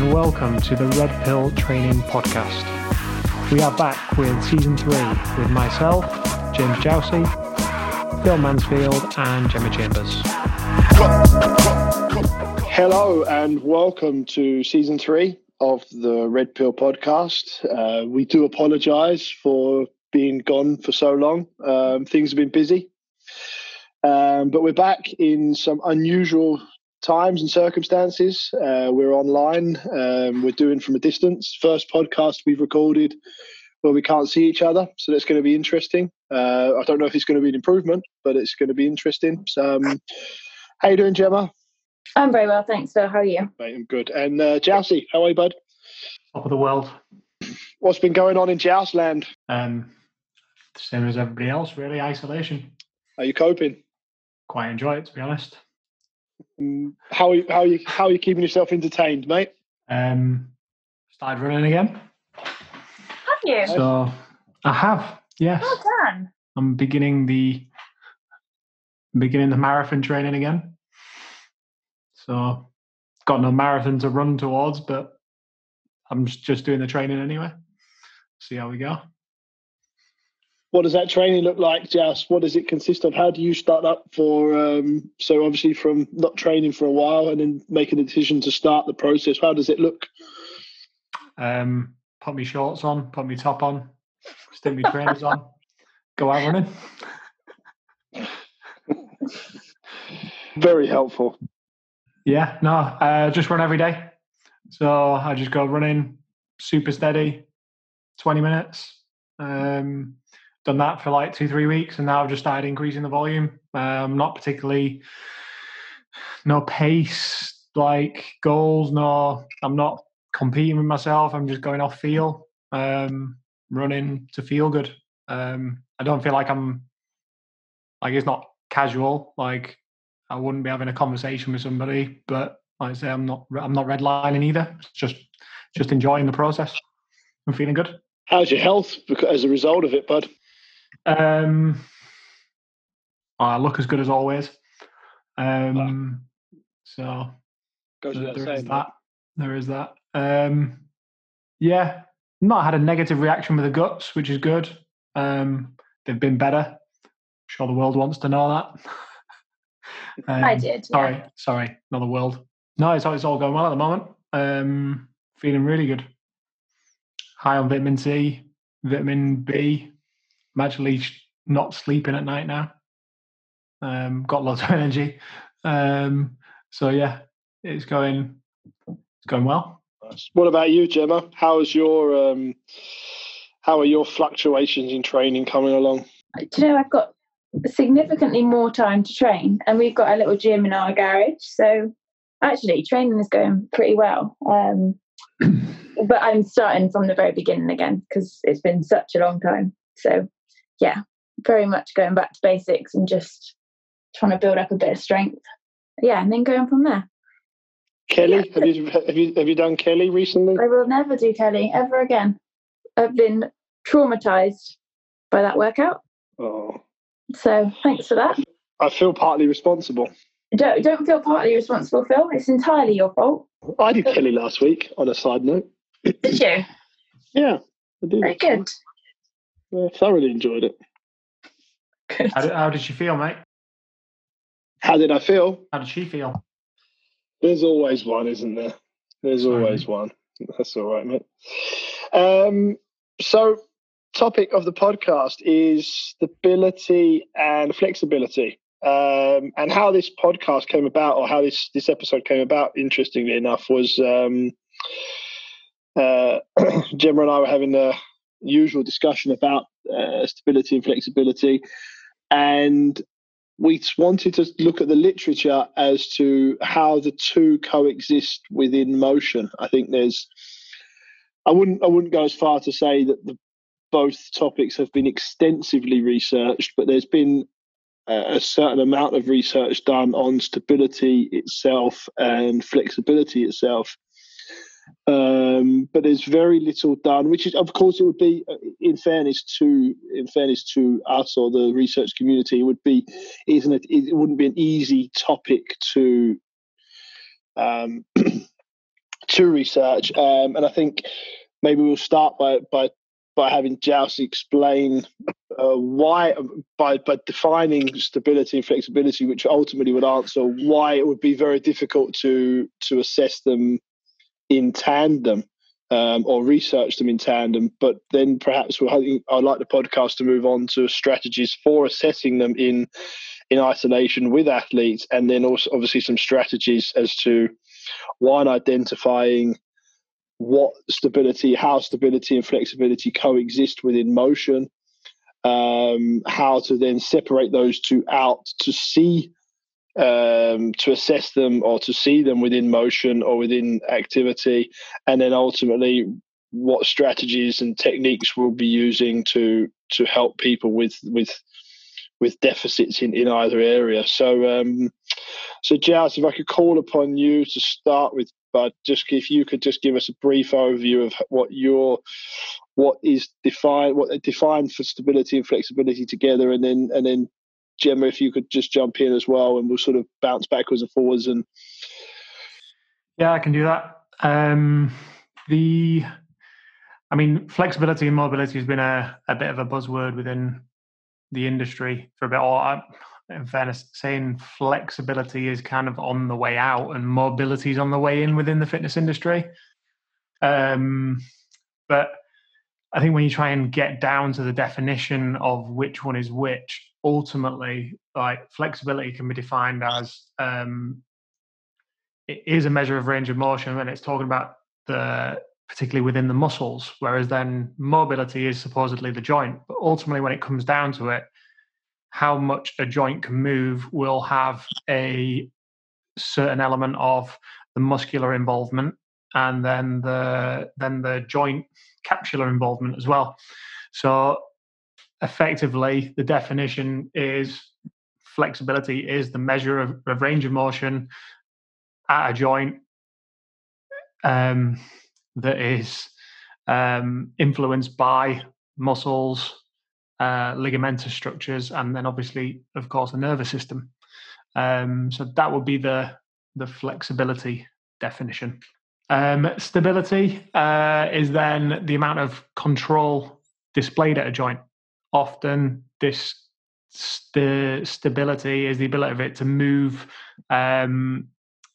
and welcome to the Red Pill Training Podcast. We are back with season three with myself, James Jousey, Phil Mansfield, and Gemma Chambers. Hello, and welcome to season three of the Red Pill Podcast. Uh, we do apologize for being gone for so long. Um, things have been busy. Um, but we're back in some unusual times and circumstances. Uh, we're online. Um, we're doing from a distance. First podcast we've recorded where we can't see each other, so that's going to be interesting. Uh, I don't know if it's going to be an improvement, but it's going to be interesting. So, um, how you doing, Gemma? I'm very well, thanks. So, how are you? Mate, I'm good. And uh, Jousey, how are you, bud? Top of the world. What's been going on in Joustland? Um, same as everybody else, really. Isolation. Are you coping? Quite enjoy it, to be honest. Mm, How are you, how are you how are you keeping yourself entertained, mate? Um, started running again. Have you? So I have, yes. Well done. I'm beginning the beginning the marathon training again. So got no marathon to run towards, but I'm just, just doing the training anyway. See how we go. What does that training look like, Jas? What does it consist of? How do you start up for? Um, so obviously, from not training for a while and then making a decision to start the process. How does it look? Um, put me shorts on, put me top on, stick me trainers on, go out running. Very helpful. Yeah, no, uh, just run every day. So I just go running super steady, 20 minutes. Um, done that for like two, three weeks, and now I've just started increasing the volume. Um, not particularly, no pace like goals, no, I'm not competing with myself. I'm just going off feel, um, running to feel good. Um, I don't feel like I'm, like it's not casual. Like I wouldn't be having a conversation with somebody, but like I say, I'm not I'm not redlining either. It's just just enjoying the process. I'm feeling good. How's your health as a result of it, bud? Um, I look as good as always. Um, so Goes there without there is saying, that. There is that. Um, yeah, not had a negative reaction with the guts, which is good. Um, they've been better. sure the world wants to know that. I Um, did. yeah. Sorry, sorry, not the world. No, it's, all- it's all going well at the moment. Um, feeling really good. High on vitamin C, vitamin B. I'm actually not sleeping at night now. Um, got lots of energy. Um, so yeah, it's going, it's going well. What about you, Gemma? How is your um, how are your fluctuations in training coming along? Do you know, I've got significantly more time to train, and we've got a little gym in our garage. So actually, training is going pretty well. Um, but I'm starting from the very beginning again because it's been such a long time. So yeah, very much going back to basics and just trying to build up a bit of strength. Yeah, and then going from there. Kelly, have you have you have you done Kelly recently? I will never do Kelly ever again. I've been traumatized by that workout. Oh, So thanks for that. I feel partly responsible. Don't don't feel partly responsible, Phil. It's entirely your fault. I did Kelly last week. On a side note, Did you? yeah, I did. Very good. Yeah, thoroughly enjoyed it. Good. How did, how did she feel, mate? How did I feel? How did she feel? There's always one, isn't there? There's Sorry. always one. That's all right, mate. Um, so, topic of the podcast is stability and flexibility, um, and how this podcast came about, or how this this episode came about. Interestingly enough, was um, uh, Gemma and I were having a usual discussion about uh, stability and flexibility, and we wanted to look at the literature as to how the two coexist within motion. I think there's, I wouldn't, I wouldn't go as far to say that the both topics have been extensively researched, but there's been a a certain amount of research done on stability itself and flexibility itself. Um, but there's very little done, which is, of course, it would be, uh, in fairness to, in fairness to us or the research community, it would be, isn't it? It wouldn't be an easy topic to, um, to research. Um, and I think maybe we'll start by by by having Jouse explain uh, why by by defining stability and flexibility, which ultimately would answer why it would be very difficult to to assess them in tandem um, or research them in tandem. But then perhaps we'll, I'd like the podcast to move on to strategies for assessing them in in isolation with athletes, and then also obviously some strategies as to one identifying what stability, how stability and flexibility coexist within motion, um, how to then separate those two out to see um, to assess them or to see them within motion or within activity, and then ultimately what strategies and techniques we'll be using to to help people with with with deficits in, in either area. So, um, so Jouse, if I could call upon you to start with, but just if you could just give us a brief overview of what your what is defined, what defined for stability and flexibility together, and then and then Gemma, if you could just jump in as well, and we'll sort of bounce backwards and forwards. And yeah, I can do that. Um, the, I mean, flexibility and mobility has been a, a bit of a buzzword within the industry for a bit. Or, in fairness, saying flexibility is kind of on the way out and mobility is on the way in within the fitness industry. Um, but I think when you try and get down to the definition of which one is which, ultimately, like flexibility can be defined as um, it is a measure of range of motion, and it's talking about the particularly within the muscles, whereas then mobility is supposedly the joint. But ultimately, when it comes down to it, how much a joint can move will have a certain element of the muscular involvement and then the then the joint capsular involvement as well. So effectively, the definition is flexibility is the measure of, of range of motion at a joint um, that is um, influenced by muscles, uh, ligamentous structures, and then obviously, of course, the nervous system. Um, so that would be the the flexibility definition. Um, stability uh, is then the amount of control displayed at a joint. Often, this st- stability is the ability of it to move, um,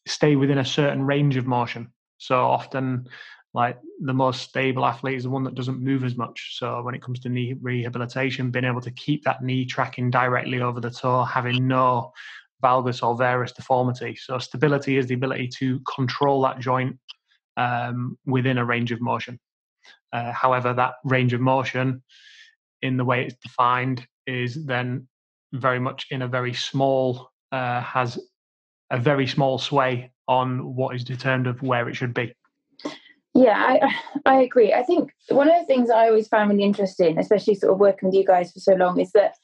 stay within a certain range of motion. So often, like the most stable athlete is the one that doesn't move as much. So when it comes to knee rehabilitation, being able to keep that knee tracking directly over the toe, having no valgus or varus deformity. So stability is the ability to control that joint um, within a range of motion. Uh, however, that range of motion, in the way it's defined, is then very much in a very small, uh, has a very small sway on what is determined of where it should be. Yeah, I I agree. I think one of the things I always found really interesting, especially sort of working with you guys for so long, is that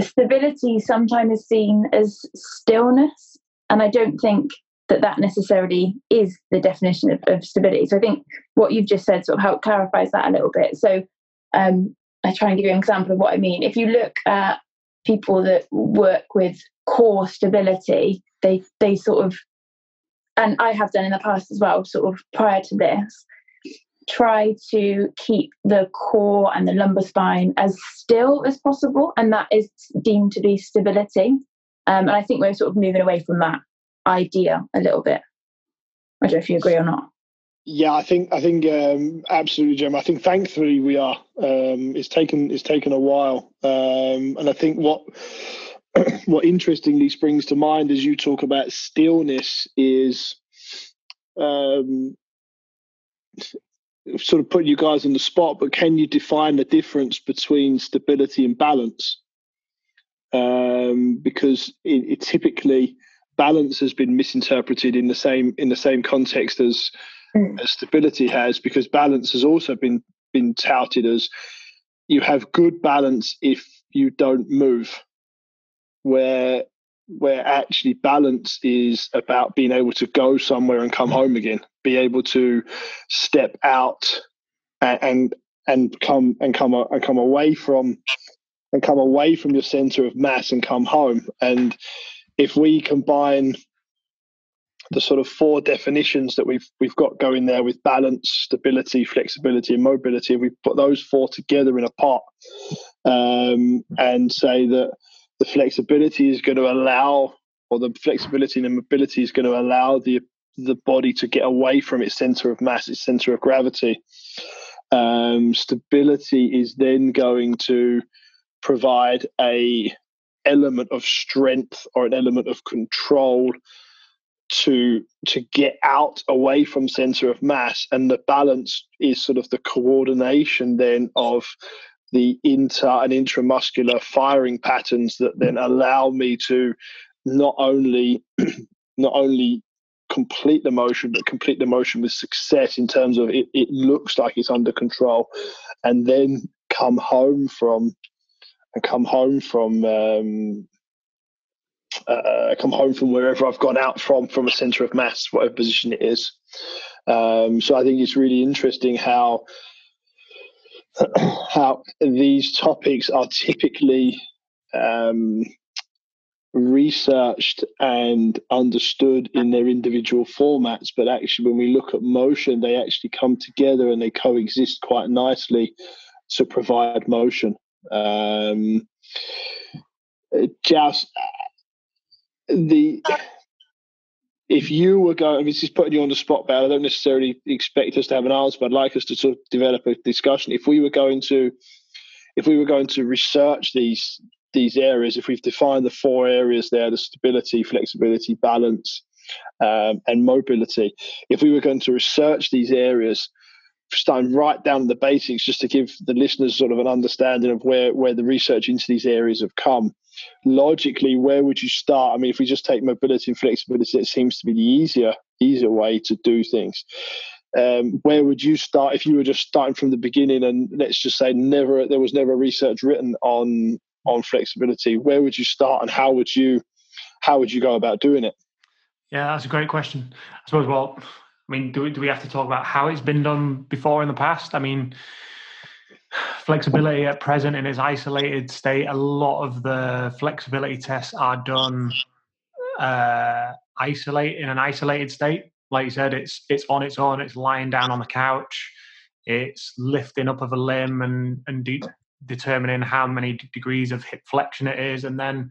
stability sometimes is seen as stillness, and I don't think that that necessarily is the definition of, of, stability. So I think what you've just said sort of help clarifies that a little bit. So um, I try and give you an example of what I mean. If you look at people that work with core stability, they they sort of, and I have done in the past as well, sort of prior to this, try to keep the core and the lumbar spine as still as possible, and that is deemed to be stability. Um, and I think we're sort of moving away from that idea a little bit. I don't know if you agree or not. Yeah, I think I think um, absolutely, Jim. I think thankfully we are. Um, it's taken it's taken a while, um, and I think what what interestingly springs to mind as you talk about stillness is um, sort of putting you guys on the spot. But can you define the difference between stability and balance? Um, because it, it typically balance has been misinterpreted in the same in the same context as mm. as stability has because balance has also been been touted as you have good balance if you don't move where where actually balance is about being able to go somewhere and come home again be able to step out and and, and come and come and come away from and come away from your center of mass and come home and if we combine the sort of four definitions that we've we've got going there with balance, stability, flexibility, and mobility. We put those four together in a pot um, and say that the flexibility is going to allow, or the flexibility and the mobility is going to allow the the body to get away from its center of mass, its center of gravity. Um, stability is then going to provide a element of strength or an element of control to to get out away from center of mass and the balance is sort of the coordination then of the inter and intramuscular firing patterns that then allow me to not only not only complete the motion but complete the motion with success in terms of it, it looks like it's under control and then come home from and come home from um, uh, come home from wherever I've gone out from, from a center of mass, whatever position it is. Um, so I think it's really interesting how how these topics are typically um, researched and understood in their individual formats, but actually, when we look at motion, they actually come together and they coexist quite nicely to provide motion. Um, just the if you were going, I this is putting you on the spot, but I don't necessarily expect us to have an answer, but I'd like us to sort of develop a discussion. If we were going to, if we were going to research these these areas, if we've defined the four areas there, the stability, flexibility, balance, um, and mobility, if we were going to research these areas, starting right down the basics, just to give the listeners sort of an understanding of where where the research into these areas have come logically, where would you start? I mean, if we just take mobility and flexibility, it seems to be the easier easier way to do things. Um, where would you start if you were just starting from the beginning and let's just say never there was never research written on on flexibility where would you start and how would you how would you go about doing it yeah that's a great question i suppose well i mean do we, do we have to talk about how it's been done before in the past i mean flexibility at present in its isolated state, a lot of the flexibility tests are done uh, isolate in an isolated state. Like you said, it's it's on its own. It's lying down on the couch. It's lifting up of a limb and and de- determining how many degrees of hip flexion it is, and then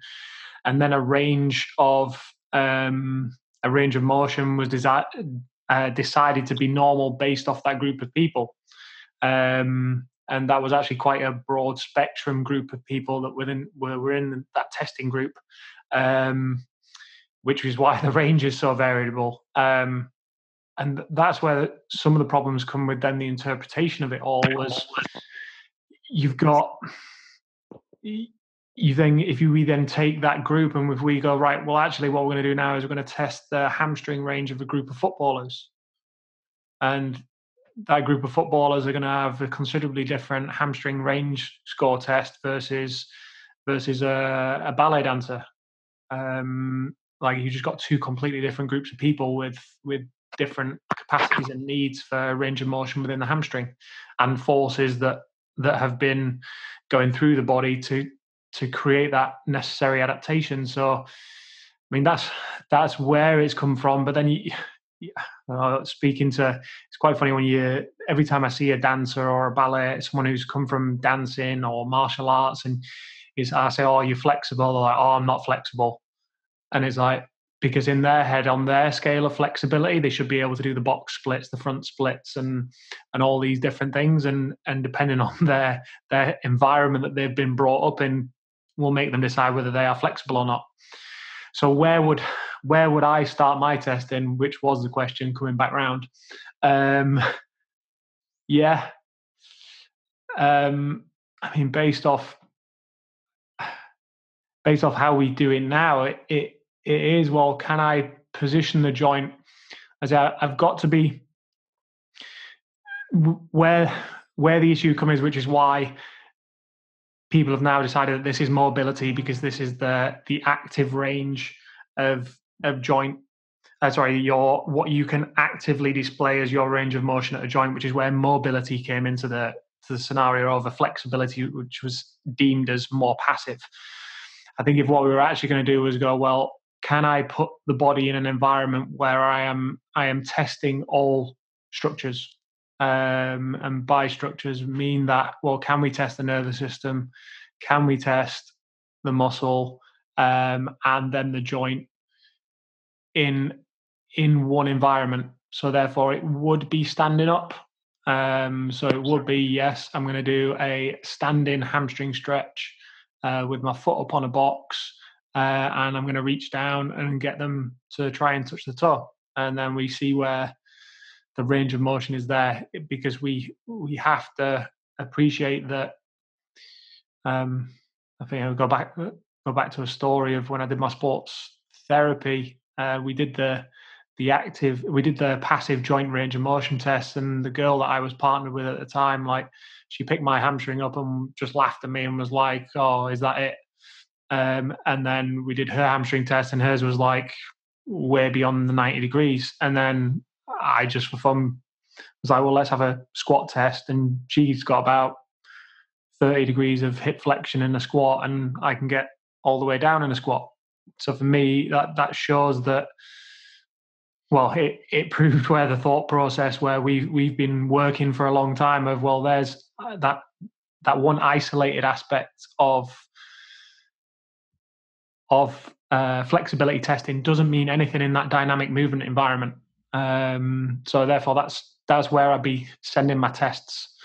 and then a range of um, a range of motion was desi- uh, decided to be normal based off that group of people. Um, and that was actually quite a broad spectrum group of people that were in were, were in that testing group, um, which is why the range is so variable. Um, and that's where some of the problems come with then the interpretation of it all was you've got you then if you we then take that group and if we go right well actually what we're going to do now is we're going to test the hamstring range of a group of footballers and that group of footballers are going to have a considerably different hamstring range score test versus versus a, a ballet dancer. Um, like you just got two completely different groups of people with with different capacities and needs for range of motion within the hamstring and forces that that have been going through the body to to create that necessary adaptation so i mean that's that's where it's come from but then you uh, speaking to it's quite funny when you every time I see a dancer or a ballet, someone who's come from dancing or martial arts, and is I say, "Oh, you're flexible," They're like, "Oh, I'm not flexible," and it's like because in their head, on their scale of flexibility, they should be able to do the box splits, the front splits, and and all these different things, and and depending on their their environment that they've been brought up in, will make them decide whether they are flexible or not. So where would where would I start my testing? Which was the question coming back round. Um, yeah. Um, I mean, based off based off how we do it now, it it, it is well. Can I position the joint as I, I've got to be where where the issue comes, which is why people have now decided that this is mobility because this is the the active range of of joint uh, sorry your what you can actively display as your range of motion at a joint which is where mobility came into the to the scenario over flexibility which was deemed as more passive i think if what we were actually going to do was go well can I put the body in an environment where I am I am testing all structures? Um, and by structures mean that well, can we test the nervous system? Can we test the muscle um, and then the joint in in one environment? So therefore, it would be standing up. Um, so it would be yes, I'm going to do a standing hamstring stretch uh, with my foot up on a box uh, and I'm going to reach down and get them to try and touch the toe, and then we see where the range of motion is there because we we have to appreciate that. Um, I think I'll go back go back to a story of when I did my sports therapy. Uh, we did the the active we did the passive joint range of motion test and the girl that i was partnered with at the time like she picked my hamstring up and just laughed at me and was like oh is that it um, and then we did her hamstring test, and hers was like way beyond the 90 degrees. And then I just for fun was like, well, let's have a squat test. And she's got about 30 degrees of hip flexion in a squat, and I can get all the way down in a squat. So for me, that that shows that. Well, it, it proved where the thought process where we we've been working for a long time of well, there's uh, that that one isolated aspect of of uh, flexibility testing doesn't mean anything in that dynamic movement environment. Um, so therefore, that's that's where I'd be sending my tests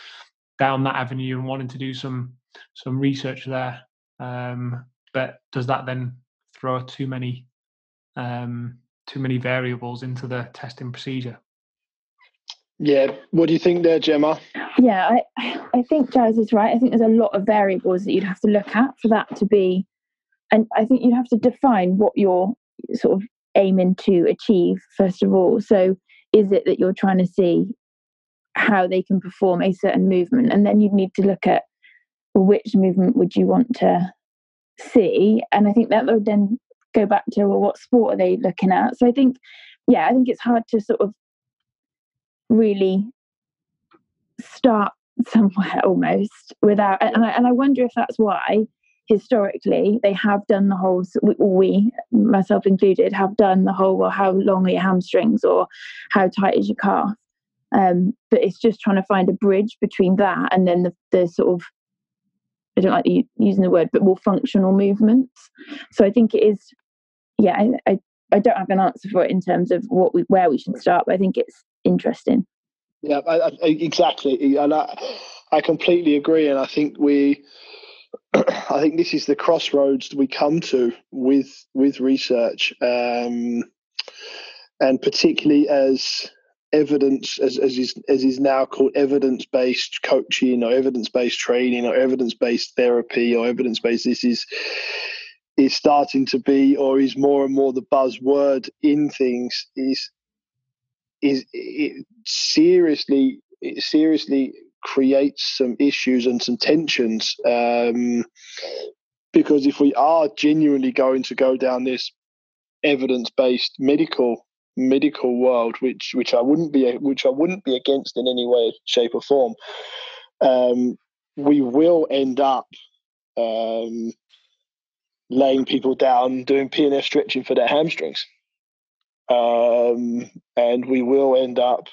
down that avenue and wanting to do some some research there. Um, but does that then throw too many um, too many variables into the testing procedure? Yeah, what do you think there, Gemma? Yeah, I I think Jazz is right. I think there's a lot of variables that you'd have to look at for that to be and I think you'd have to define what you're sort of aiming to achieve first of all. So, is it that you're trying to see how they can perform a certain movement, and then you'd need to look at which movement would you want to see, and I think that would then go back to well, what sport are they looking at? So I think, yeah, I think it's hard to sort of really start somewhere almost without, and I, and I wonder if that's why historically they have done the whole we myself included have done the whole well how long are your hamstrings or how tight is your calf um, but it's just trying to find a bridge between that and then the, the sort of i don't like using the word but more functional movements. So i think it is yeah I, I, I don't have an answer for it in terms of what we where we should start but i think it's interesting. Yeah I, I, exactly and I, I completely agree and i think we I think this is the crossroads we come to with with research, um, and particularly as evidence as, as is as is now called evidence based coaching or evidence based training or evidence based therapy or evidence based this is is starting to be or is more and more the buzzword in things is is it seriously it seriously creates some issues and some tensions. Um, because if we are genuinely going to go down this evidence-based medical medical world, which which I wouldn't be which I wouldn't be against in any way, shape, or form, um, we will end up um, laying people down doing PNF stretching for their hamstrings, um, and we will end up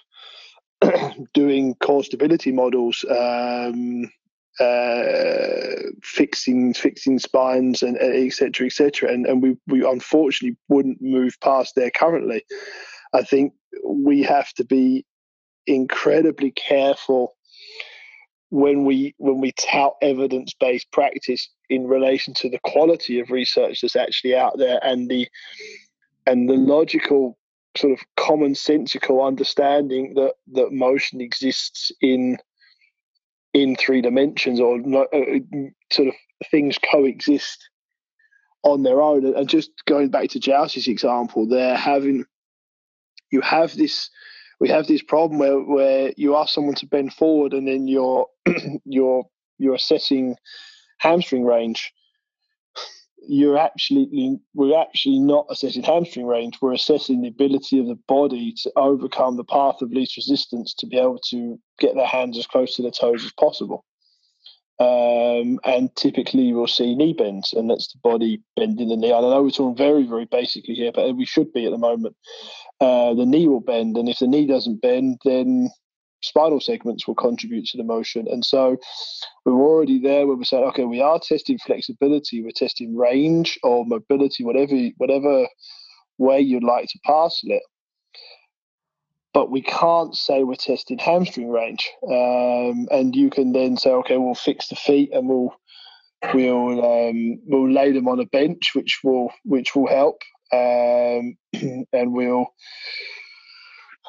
doing core stability models, um, uh, fixing fixing spines and etc. etc. And and we we unfortunately wouldn't move past there currently. I think we have to be incredibly careful when we when we tout evidence based practice in relation to the quality of research that's actually out there and the and the logical sort of commonsensical understanding that that motion exists in in three dimensions or uh, sort of things coexist on their own. And just going back to Jouse's example they're having you have this we have this problem where, where you ask someone to bend forward and then you're you're you're assessing hamstring range you're actually we're actually not assessing hamstring range. We're assessing the ability of the body to overcome the path of least resistance to be able to get their hands as close to the toes as possible. Um, and typically we'll see knee bends, and that's the body bending the knee. I know we're talking very, very basically here, but we should be at the moment. Uh, the knee will bend, and if the knee doesn't bend, then spinal segments will contribute to the motion. And so we're already there where we're saying, okay, we are testing flexibility, we're testing range or mobility, whatever whatever way you'd like to parcel it. But we can't say we're testing hamstring range. Um, and you can then say, okay, we'll fix the feet and we'll we'll um, we'll lay them on a bench, which will which will help, um, and we'll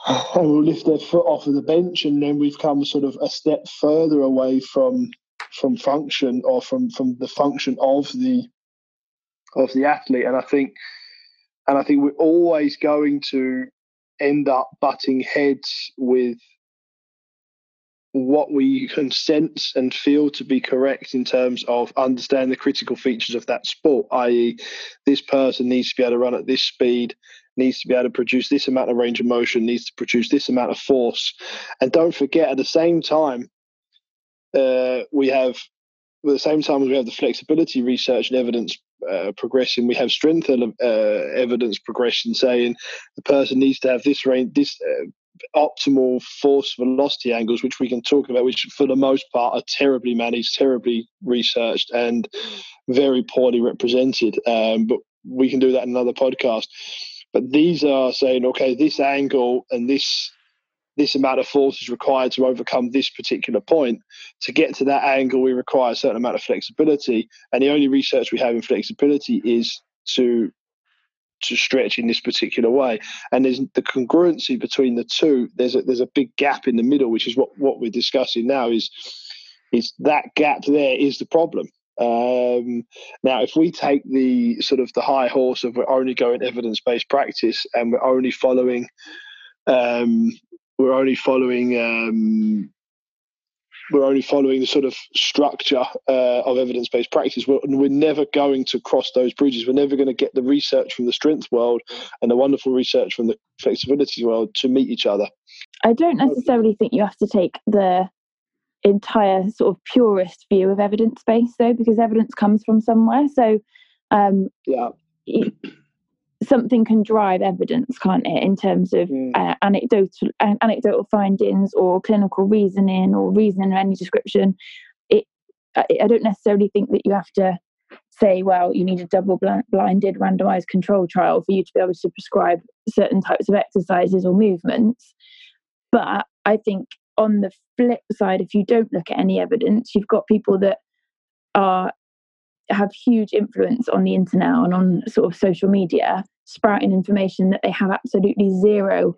and we'll lift their foot off of the bench, and then we've come sort of a step further away from from function or from from the function of the of the athlete. And I think and I think we're always going to end up butting heads with what we can sense and feel to be correct in terms of understanding the critical features of that sport, i.e., this person needs to be able to run at this speed, needs to be able to produce this amount of range of motion, needs to produce this amount of force. And don't forget, at the same time, uh, we have, at the same time as we have the flexibility research and evidence uh, progression, we have strength uh, evidence progression saying the person needs to have this range, this uh, optimal force velocity angles, which we can talk about, which for the most part are terribly managed, terribly researched, and very poorly represented. Um, but we can do that in another podcast. But these are saying, okay, this angle and this this amount of force is required to overcome this particular point. To get to that angle, we require a certain amount of flexibility, and the only research we have in flexibility is to to stretch in this particular way. And there's the congruency between the two. There's a, there's a big gap in the middle, which is what what we're discussing now. Is is that gap there is the problem. Um, now, if we take the sort of the high horse of we're only going evidence based practice and we're only following, um, we're only following, um, we're only following the sort of structure uh, of evidence based practice. We're, we're never going to cross those bridges. We're never going to get the research from the strength world and the wonderful research from the flexibility world to meet each other. I don't necessarily think you have to take the entire sort of purist view of evidence base though because evidence comes from somewhere. So um yeah. it, something can drive evidence can't it in terms of mm. uh, anecdotal uh, anecdotal findings or clinical reasoning or reasoning of any description. It I, I don't necessarily think that you have to say well you need a double blinded randomized control trial for you to be able to prescribe certain types of exercises or movements. But i think on the flip side, if you don't look at any evidence, you've got people that are have huge influence on the internet and on sort of social media, sprouting information that they have absolutely zero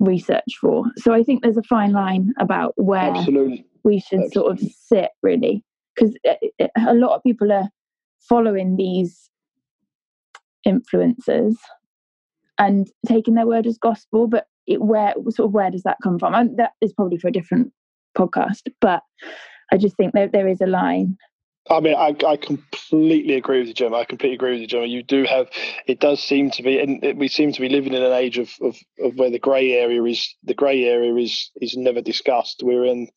research for. So I think there's a fine line about where Absolutely. we should Absolutely. sort of sit, really, because uh, uh, a lot of people are following these influencers and taking their word as gospel, but it, where sort of where does that come from? And that is probably for a different podcast, but I just think that there is a line. I mean, I, I completely agree with you, Gemma. I completely agree with you, Gemma. You do have, it does seem to be, and it, we seem to be living in an age of, of, of where the grey area is, the grey area is is never discussed. We're in,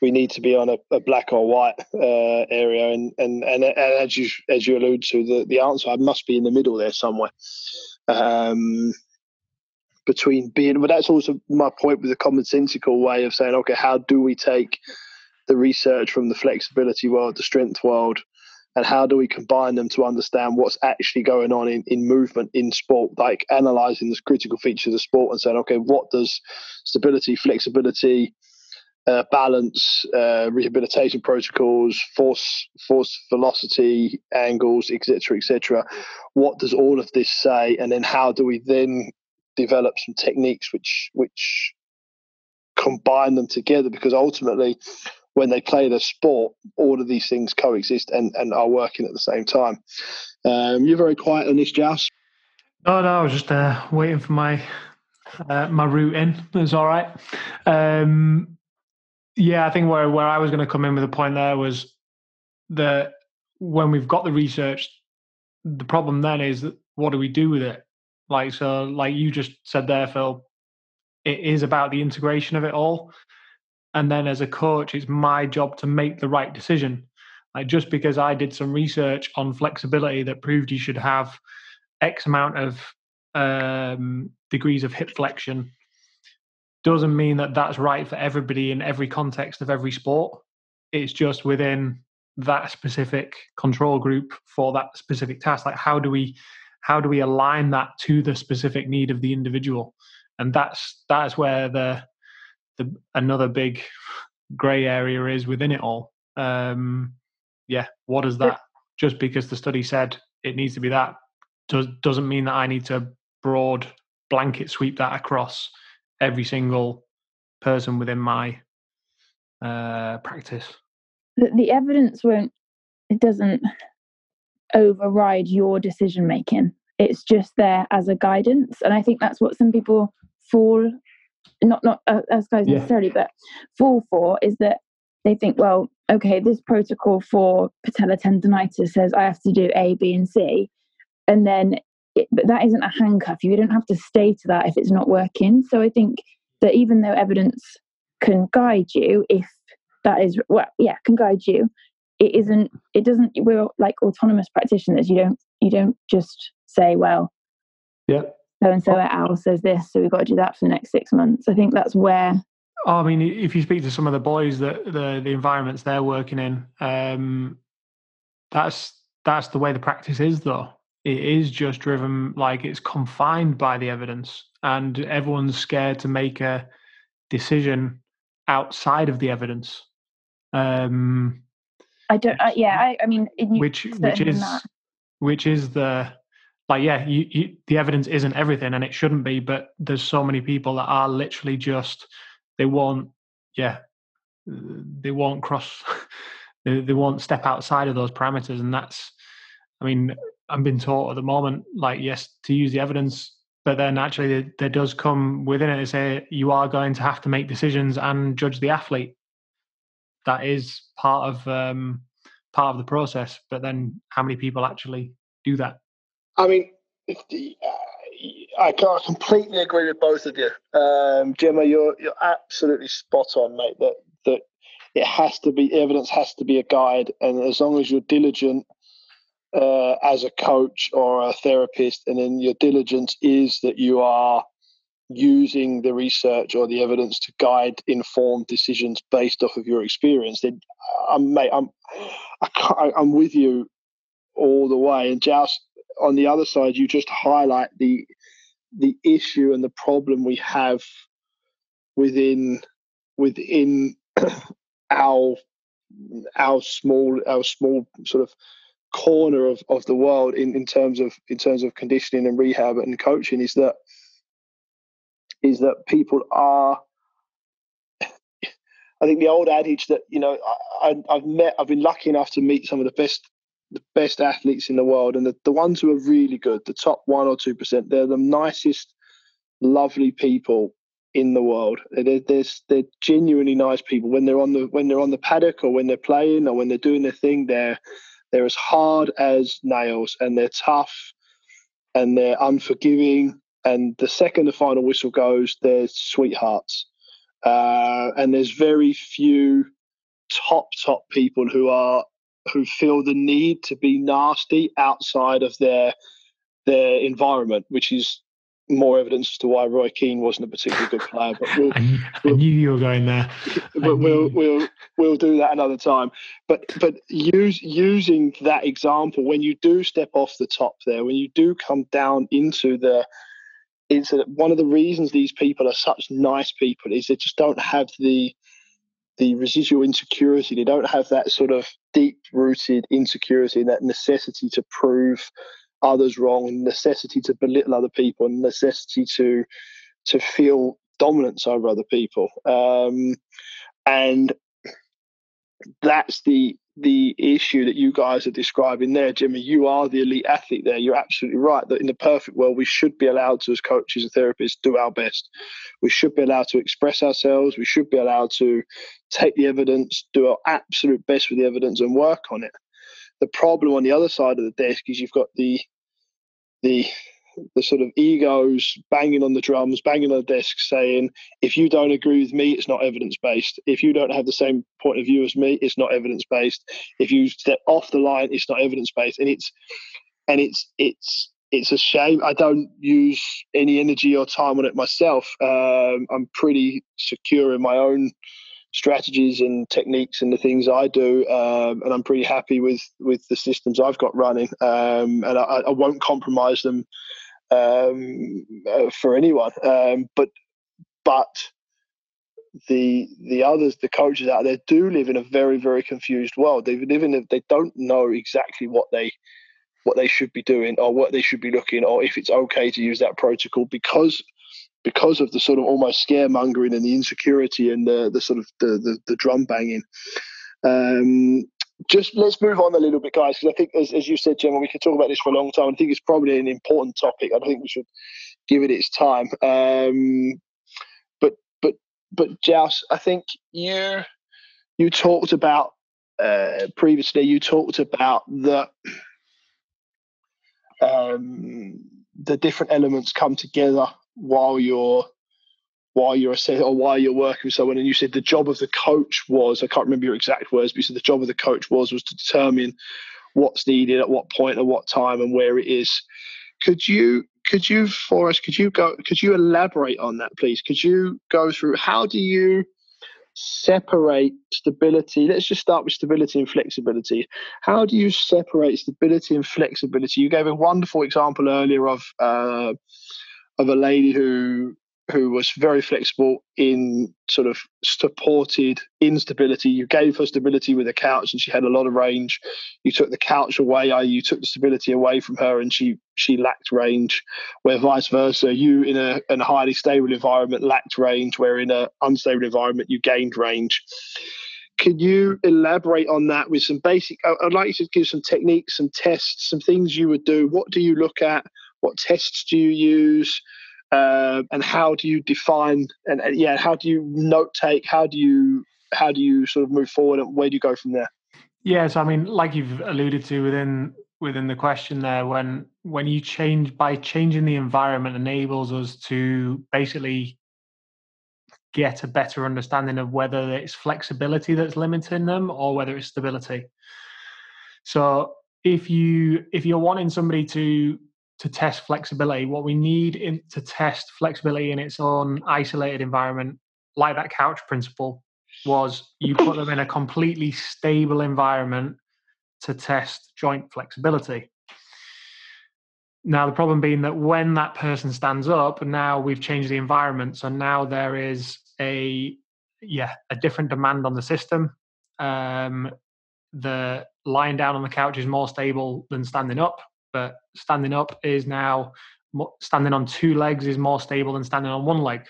we need to be on a, a black or white uh, area, and, and and and as you as you allude to, the the answer must be in the middle there somewhere. Um, between being, but that's also my point with the commonsensical way of saying, okay, how do we take the research from the flexibility world, the strength world, and how do we combine them to understand what's actually going on in, in movement in sport, like analyzing the critical features of sport and saying, okay, what does stability, flexibility, uh, balance, uh, rehabilitation protocols, force, force, velocity, angles, etc., etc. What does all of this say, and then how do we then develop some techniques which which combine them together because ultimately when they play the sport all of these things coexist and, and are working at the same time. Um, you're very quiet on this Joust. no no i was just uh, waiting for my uh, my route in. It all right. Um, yeah i think where, where i was going to come in with a the point there was that when we've got the research the problem then is that what do we do with it like so, like you just said there, Phil, it is about the integration of it all. and then as a coach, it's my job to make the right decision. Like just because I did some research on flexibility that proved you should have X amount of um, degrees of hip flexion doesn't mean that that's right for everybody in every context of every sport. It's just within that specific control group for that specific task. Like how do we how do we align that to the specific need of the individual? And that's that's where the the another big grey area is within it all. Um, yeah, what is that? Just because the study said it needs to be that does doesn't mean that I need to broad blanket sweep that across every single person within my uh, practice. The, the evidence won't. It doesn't override your decision making. It's just there as a guidance, and I think that's what some people fall not not uh, as guys yeah. necessarily, but fall for is that they think, well, okay, this protocol for patella tendonitis says I have to do A, B, and C, and then it, but that isn't a handcuff. You don't have to stay to that if it's not working. So I think that even though evidence can guide you, if that is well, yeah, can guide you, it isn't. It doesn't. We're like autonomous practitioners. You don't. You don't just say, well, yeah, so and so et al says this, so we've got to do that for the next six months. I think that's where. Oh, I mean, if you speak to some of the boys that the the environments they're working in, um, that's that's the way the practice is, though. It is just driven like it's confined by the evidence, and everyone's scared to make a decision outside of the evidence. Um, I don't. Uh, yeah, I, I mean, which which is which is the like yeah you, you, the evidence isn't everything and it shouldn't be but there's so many people that are literally just they won't yeah they won't cross they, they won't step outside of those parameters and that's i mean i'm being taught at the moment like yes to use the evidence but then actually there does come within it to say you are going to have to make decisions and judge the athlete that is part of um, part of the process but then how many people actually do that I mean, I completely agree with both of you, um, Gemma. You're you're absolutely spot on, mate. That that it has to be evidence has to be a guide, and as long as you're diligent uh, as a coach or a therapist, and then your diligence is that you are using the research or the evidence to guide informed decisions based off of your experience, then uh, I'm mate, I'm I am with you all the way. And just on the other side, you just highlight the the issue and the problem we have within within our our small our small sort of corner of, of the world in, in terms of in terms of conditioning and rehab and coaching is that is that people are I think the old adage that you know I, have met I've been lucky enough to meet some of the best the best athletes in the world, and the, the ones who are really good, the top one or two percent, they're the nicest, lovely people in the world. They're, they're, they're genuinely nice people when they're on the when they're on the paddock or when they're playing or when they're doing their thing. They're they're as hard as nails and they're tough and they're unforgiving. And the second the final whistle goes, they're sweethearts. Uh, and there's very few top top people who are who feel the need to be nasty outside of their their environment, which is more evidence as to why Roy Keane wasn't a particularly good player. But we'll, I, knew, we'll, I knew you were going there. But we'll we'll we'll do that another time. But but use using that example when you do step off the top there, when you do come down into the into the, one of the reasons these people are such nice people is they just don't have the the residual insecurity. They don't have that sort of deep rooted insecurity, and that necessity to prove others wrong, necessity to belittle other people, and necessity to to feel dominance over other people. Um, and that's the the issue that you guys are describing there, Jimmy. You are the elite athlete there. You're absolutely right that in the perfect world, we should be allowed to, as coaches and therapists, do our best. We should be allowed to express ourselves. We should be allowed to take the evidence, do our absolute best with the evidence, and work on it. The problem on the other side of the desk is you've got the the the sort of egos banging on the drums, banging on the desk, saying, "If you don't agree with me, it's not evidence based. If you don't have the same point of view as me, it's not evidence based. If you step off the line, it's not evidence based." And it's and it's it's it's a shame. I don't use any energy or time on it myself. Um, I'm pretty secure in my own strategies and techniques and the things I do, um, and I'm pretty happy with with the systems I've got running, um, and I, I, won't compromise them um, uh, for anyone. Um, but but the the others, the coaches out there, do live in a very very confused world. They live in a, they don't know exactly what they what they should be doing or what they should be looking or if it's okay to use that protocol because because of the sort of almost scaremongering and the insecurity and the the sort of the the, the drum banging. Um, just let's move on a little bit, guys, because I think, as, as you said, Gemma, we could talk about this for a long time. I think it's probably an important topic. I think we should give it its time. Um, but but but Jouse, I think you you talked about uh, previously. You talked about the um, the different elements come together while you're while you're a or while you're working with someone and you said the job of the coach was I can't remember your exact words but you said the job of the coach was was to determine what's needed at what point at what time and where it is. Could you could you for us could you go could you elaborate on that please? Could you go through how do you separate stability? Let's just start with stability and flexibility. How do you separate stability and flexibility? You gave a wonderful example earlier of uh, of a lady who who was very flexible in sort of supported instability. You gave her stability with a couch, and she had a lot of range. You took the couch away, you took the stability away from her, and she she lacked range. Where vice versa, you in a in a highly stable environment lacked range, where in an unstable environment you gained range. Can you elaborate on that with some basic? I'd like you to give some techniques, some tests, some things you would do. What do you look at? What tests do you use? Uh, and how do you define and, and yeah, how do you note take? How do you how do you sort of move forward and where do you go from there? Yeah, so I mean, like you've alluded to within within the question there, when when you change by changing the environment enables us to basically get a better understanding of whether it's flexibility that's limiting them or whether it's stability. So if you if you're wanting somebody to to test flexibility. What we need in, to test flexibility in its own isolated environment, like that couch principle, was you put them in a completely stable environment to test joint flexibility. Now, the problem being that when that person stands up, now we've changed the environment. So now there is a yeah a different demand on the system. Um, the lying down on the couch is more stable than standing up but standing up is now standing on two legs is more stable than standing on one leg.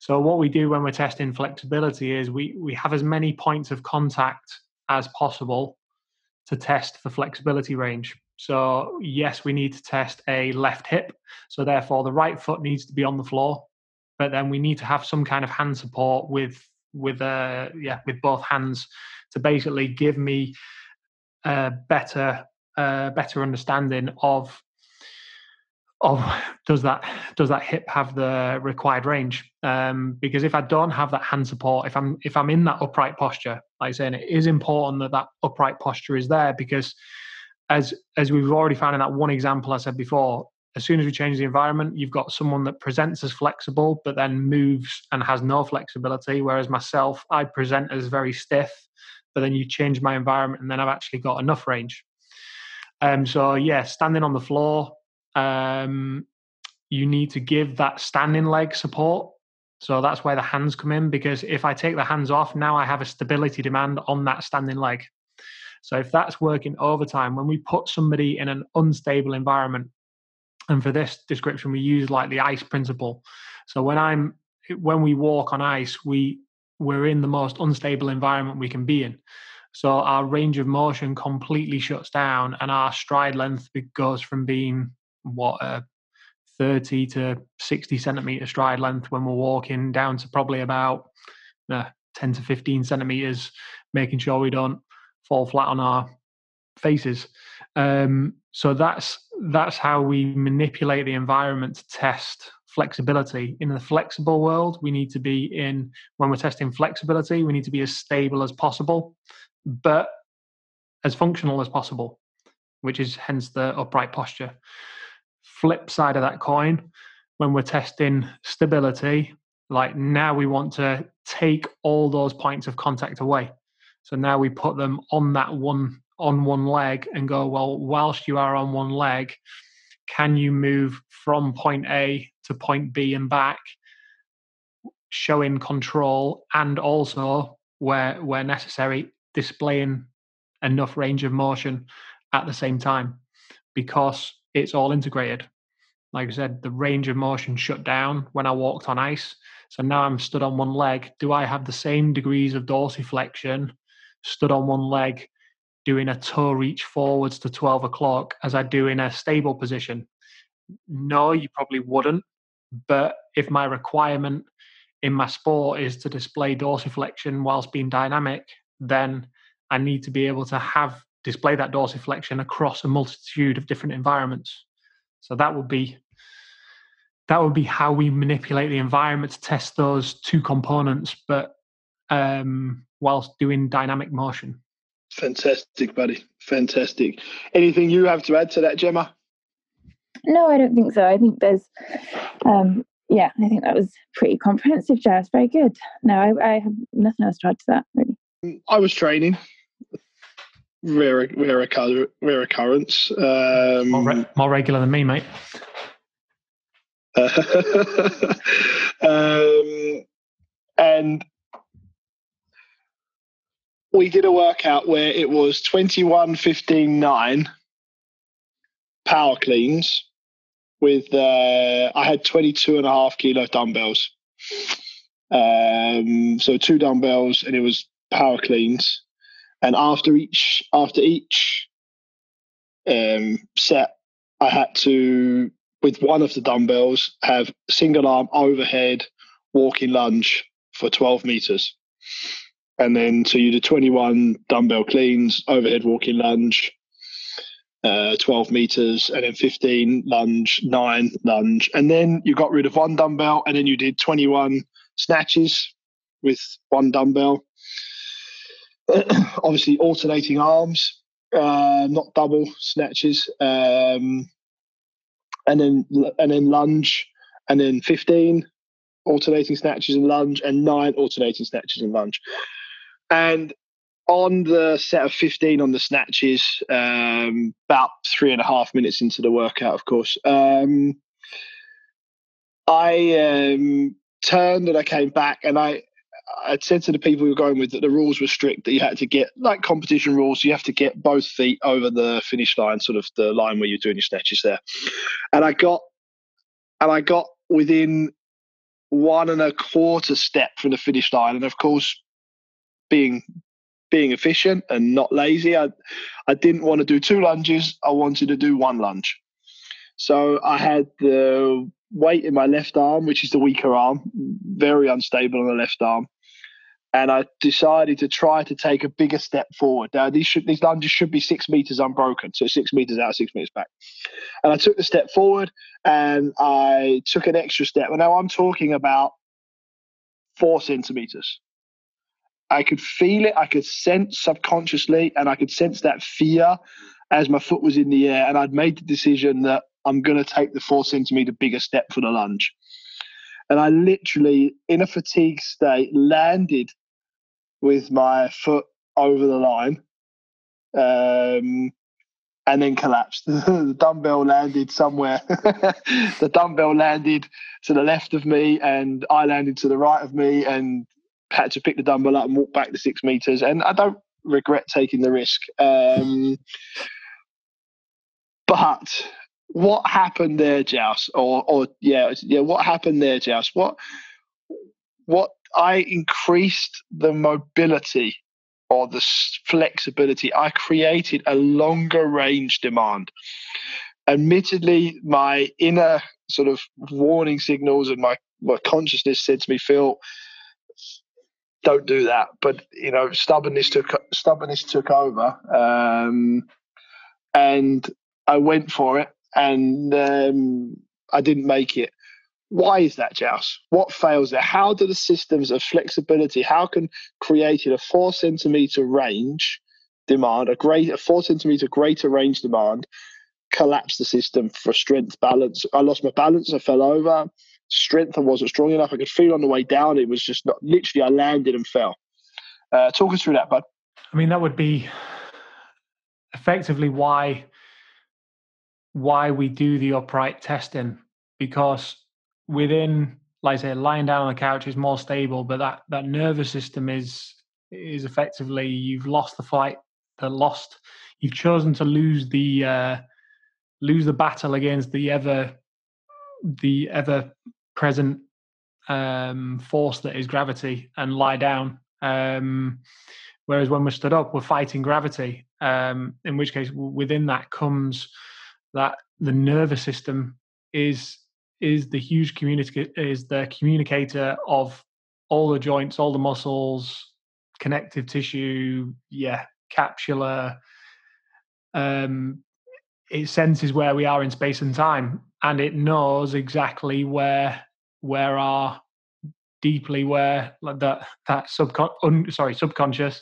So what we do when we're testing flexibility is we we have as many points of contact as possible to test the flexibility range. So yes, we need to test a left hip. So therefore the right foot needs to be on the floor, but then we need to have some kind of hand support with with uh yeah with both hands to basically give me a better a better understanding of of does that does that hip have the required range? Um, because if i don't have that hand support if i'm if i'm in that upright posture like saying it is important that that upright posture is there because as as we've already found in that one example i said before as soon as we change the environment you've got someone that presents as flexible but then moves and has no flexibility whereas myself i present as very stiff but then you change my environment and then i've actually got enough range um, so yeah, standing on the floor, um, you need to give that standing leg support. So that's where the hands come in because if I take the hands off, now I have a stability demand on that standing leg. So if that's working overtime, when we put somebody in an unstable environment, and for this description we use like the ice principle. So when I'm when we walk on ice, we we're in the most unstable environment we can be in. So our range of motion completely shuts down, and our stride length goes from being what a 30 to 60 centimeter stride length when we're walking down to probably about uh, 10 to 15 centimeters, making sure we don't fall flat on our faces. Um, so that's that's how we manipulate the environment to test flexibility. In the flexible world, we need to be in, when we're testing flexibility, we need to be as stable as possible, but as functional as possible, which is hence the upright posture. Flip side of that coin, when we're testing stability, like now we want to take all those points of contact away. So now we put them on that one on one leg and go, well, whilst you are on one leg, can you move from point A to point B and back, showing control and also where where necessary, displaying enough range of motion at the same time because it's all integrated. Like I said, the range of motion shut down when I walked on ice. So now I'm stood on one leg. Do I have the same degrees of dorsiflexion stood on one leg doing a toe reach forwards to 12 o'clock as I do in a stable position? No, you probably wouldn't. But if my requirement in my sport is to display dorsiflexion whilst being dynamic, then I need to be able to have display that dorsiflexion across a multitude of different environments. So that would be that would be how we manipulate the environment to test those two components, but um, whilst doing dynamic motion. Fantastic, buddy. Fantastic. Anything you have to add to that, Gemma? No, I don't think so. I think there's, um, yeah, I think that was pretty comprehensive, Jazz. Very good. No, I, I have nothing else to add to that, really. I was training. Rare, rare, rare occurrence. Um, more, re- more regular than me, mate. um, and we did a workout where it was 21 15 9 power cleans with uh, i had 22 and a half kilo dumbbells um, so two dumbbells and it was power cleans. And after each after each um, set i had to with one of the dumbbells have single arm overhead walking lunge for 12 meters. And then so you do 21 dumbbell cleans, overhead walking lunge, uh, 12 meters, and then 15 lunge, nine lunge, and then you got rid of one dumbbell, and then you did 21 snatches with one dumbbell. Obviously, alternating arms, uh, not double snatches, um, and then and then lunge, and then 15 alternating snatches and lunge, and nine alternating snatches and lunge. And on the set of 15 on the snatches, um, about three and a half minutes into the workout, of course, um, I um, turned and I came back and I, I said to the people we were going with that the rules were strict, that you had to get, like competition rules, you have to get both feet over the finish line, sort of the line where you're doing your snatches there. And I got, and I got within one and a quarter step from the finish line. And of course, being being efficient and not lazy. I I didn't want to do two lunges. I wanted to do one lunge. So I had the weight in my left arm, which is the weaker arm, very unstable on the left arm. And I decided to try to take a bigger step forward. Now these should these lunges should be six meters unbroken, so six meters out, six meters back. And I took the step forward and I took an extra step. And now I'm talking about four centimeters. I could feel it. I could sense subconsciously, and I could sense that fear as my foot was in the air. And I'd made the decision that I'm going to take the four centimeter bigger step for the lunge. And I literally, in a fatigue state, landed with my foot over the line um, and then collapsed. the dumbbell landed somewhere. the dumbbell landed to the left of me, and I landed to the right of me, and had to pick the dumbbell up and walk back the six meters. And I don't regret taking the risk. Um, but what happened there, Jouse? Or, or yeah, yeah, what happened there, Jouse? What, what I increased the mobility or the flexibility. I created a longer range demand. Admittedly, my inner sort of warning signals and my, my consciousness said to me, Phil, don't do that. But you know, stubbornness took stubbornness took over, um, and I went for it. and um, I didn't make it. Why is that, Jouse? What fails there? How do the systems of flexibility, how can creating a four centimeter range demand, a great a four centimeter greater range demand, collapse the system for strength balance? I lost my balance, I fell over. Strength I wasn't strong enough. I could feel on the way down. It was just not literally I landed and fell. Uh, talk us through that, bud. I mean, that would be effectively why why we do the upright testing because within like I say lying down on the couch is more stable but that that nervous system is is effectively you've lost the fight the lost you've chosen to lose the uh lose the battle against the ever the ever present um force that is gravity and lie down. Um whereas when we're stood up we're fighting gravity um in which case within that comes that the nervous system is is the huge communicator is the communicator of all the joints, all the muscles, connective tissue, yeah, capsular. Um, it senses where we are in space and time, and it knows exactly where where our deeply where like that that subcon un, sorry subconscious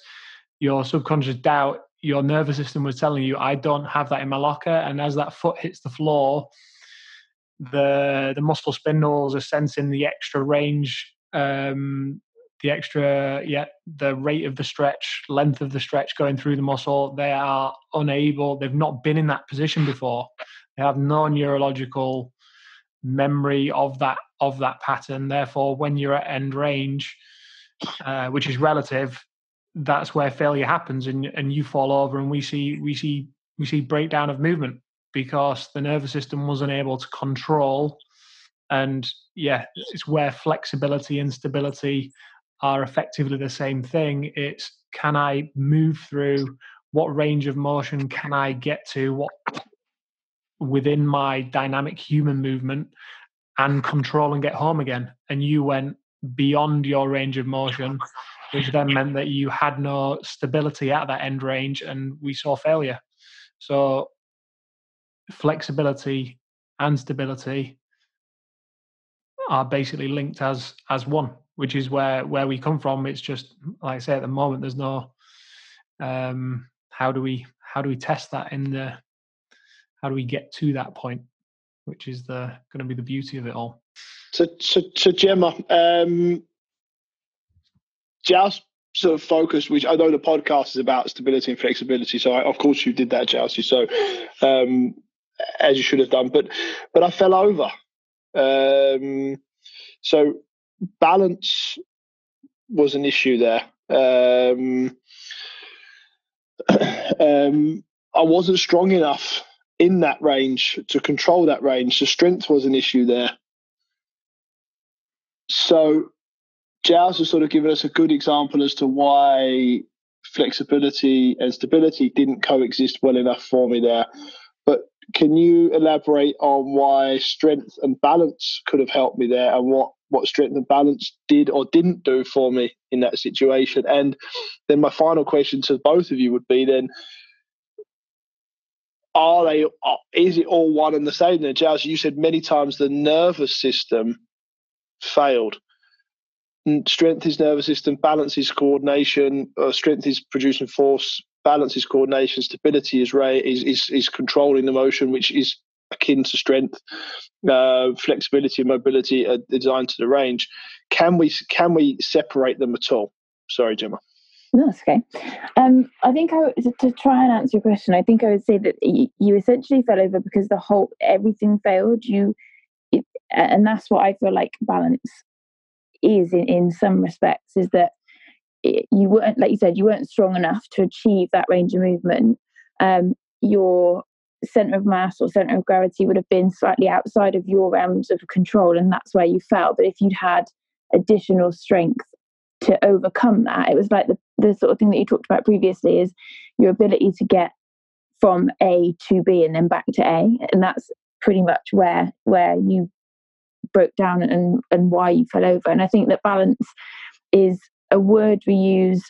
your subconscious doubt your nervous system was telling you, I don't have that in my locker. And as that foot hits the floor, the the muscle spindles are sensing the extra range, um, the extra yeah, the rate of the stretch, length of the stretch going through the muscle. They are unable. They've not been in that position before. They have no neurological memory of that of that pattern. Therefore, when you're at end range, uh, which is relative, that's where failure happens and and you fall over and we see we see we see breakdown of movement because the nervous system wasn't able to control. And yeah it's where flexibility and stability are effectively the same thing. It's can i move through? What range of motion can i get to? What within my dynamic human movement and control and get home again? And you went beyond your range of motion which then meant that you had no stability at that end range and we saw failure. So flexibility and stability are basically linked as as one, which is where where we come from. It's just like I say at the moment there's no um how do we how do we test that in the how do we get to that point, which is the going to be the beauty of it all. So so so Gemma, um just sort of focus, which I know the podcast is about stability and flexibility. So I, of course you did that, Chelsea. So um, as you should have done, but but I fell over. Um, so balance was an issue there. Um, um, I wasn't strong enough in that range to control that range. So strength was an issue there. So Giles has sort of given us a good example as to why flexibility and stability didn't coexist well enough for me there. But can you elaborate on why strength and balance could have helped me there and what, what strength and balance did or didn't do for me in that situation? And then my final question to both of you would be then, are they, is it all one and the same then? Giles, you said many times the nervous system failed strength is nervous system, balance is coordination, uh, strength is producing force, balance is coordination, stability is, ray, is, is, is controlling the motion, which is akin to strength, uh, flexibility and mobility are designed to the range. Can we can we separate them at all? Sorry, Gemma. No, that's okay. Um, I think I to, to try and answer your question. I think I would say that you, you essentially fell over because the whole everything failed. You, it, and that's what I feel like balance is in, in some respects is that you weren't like you said you weren't strong enough to achieve that range of movement um, your center of mass or center of gravity would have been slightly outside of your realms of control and that's where you fell. But if you'd had additional strength to overcome that it was like the, the sort of thing that you talked about previously is your ability to get from a to b and then back to a and that's pretty much where where you broke down and and why you fell over. And i think that balance is a word we use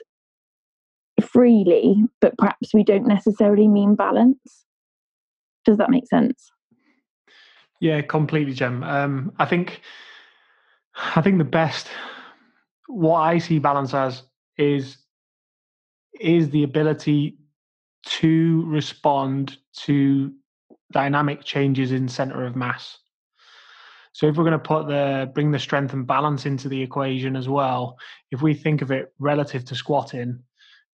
freely but perhaps we don't necessarily mean balance does that make sense Yeah, completely, Jim. Um, I think, I think the best, what I see balance as is, is the ability to respond to dynamic changes in center of mass. So if we're going to put the bring the strength and balance into the equation as well, if we think of it relative to squatting,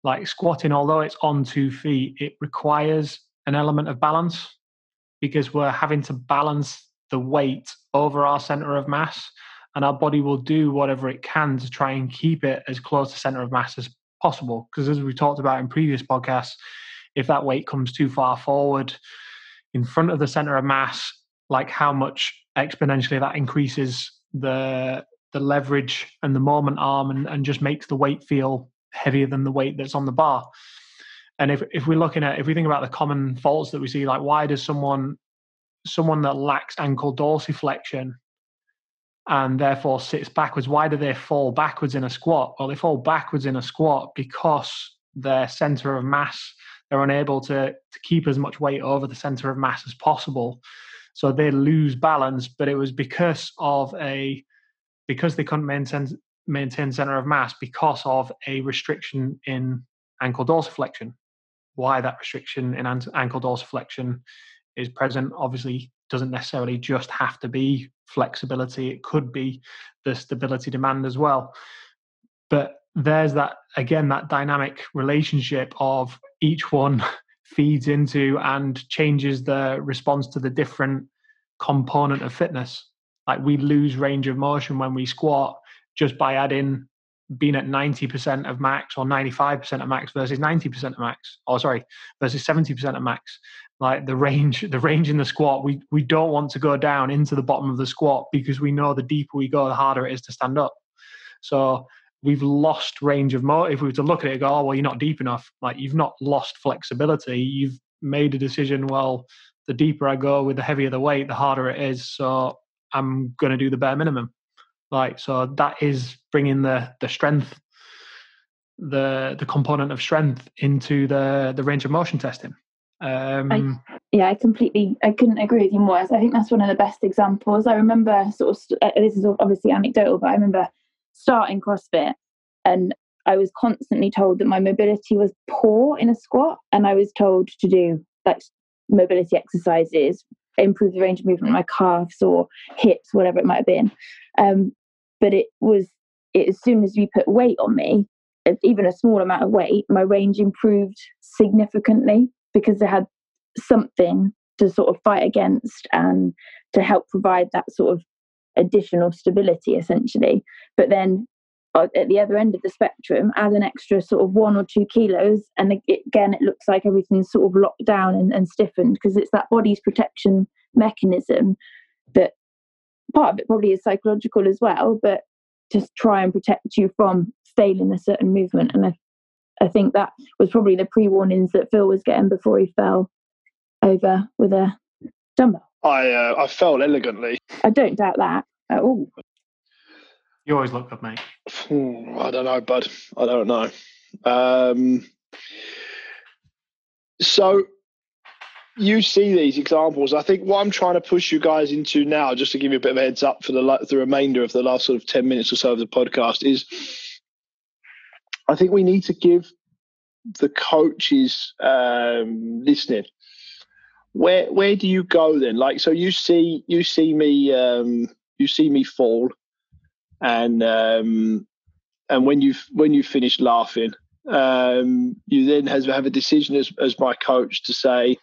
like squatting, although it's on two feet, it requires an element of balance because we're having to balance the weight over our center of mass and our body will do whatever it can to try and keep it as close to center of mass as possible. Because as we talked about in previous podcasts if that weight comes too far forward in front of the center of mass, like how much exponentially that increases the the leverage and the moment arm and, and just makes the weight feel heavier than the weight that's on the bar. And if if we're looking at if we think about the common faults that we see, like why does someone someone that lacks ankle dorsiflexion and therefore sits backwards, why do they fall backwards in a squat? Well, they fall backwards in a squat because their center of mass they're unable to, to keep as much weight over the center of mass as possible. So they lose balance, but it was because of a because they couldn't maintain maintain center of mass because of a restriction in ankle dorsiflexion. Why that restriction in ankle dorsiflexion is present obviously doesn't necessarily just have to be flexibility, it could be the stability demand as well. But there's that again that dynamic relationship of each one feeds into and changes the response to the different component of fitness. Like we lose range of motion when we squat just by adding being at 90% of max or 95% of max versus 90% of max. Or sorry versus 70% of max. Like the range the range in the squat we we don't want to go down into the bottom of the squat because we know the deeper we go the harder it is to stand up. So we've lost range of motion. If we were to look at it, go, oh well, you're not deep enough. Like you've not lost flexibility. You've made a decision. Well, the deeper I go with the heavier the weight, the harder it is. So I'm going to do the bare minimum. Like so, that is bringing the the strength, the the component of strength into the the range of motion testing. Um, I, yeah, I completely, I couldn't agree with you more. I think that's one of the best examples. I remember sort of, uh, this is obviously anecdotal, but I remember starting CrossFit and I was constantly told that my mobility was poor in a squat, and I was told to do like mobility exercises, improve the range of movement of my calves or hips, whatever it might have been. Um, but it was it, as soon as you put weight on me, even a small amount of weight, my range improved significantly because I had something to sort of fight against and to help provide that sort of additional stability essentially. But then uh, at the other end of the spectrum, add an extra sort of one or two kilos, and again, it looks like everything's sort of locked down and, and stiffened because it's that body's protection mechanism that part of it probably is psychological as well, but just try and protect you from failing a certain movement. And I, I think that was probably the pre warnings that Phil was getting before he fell over with a dumbbell. I uh, I fell elegantly. I don't doubt that at all. You always look good, mate. I don't know, bud. I don't know. Um, so you see these examples. I think what I'm trying to push you guys into now, just to give you a bit of a heads up for the the remainder of the last sort of ten minutes or so of the podcast, is I think we need to give the coaches um, listening where where do you go then? Like, so you see you see me um, you see me fall, and um, and when you when you finish laughing, um, you then has have a decision as as my coach to say,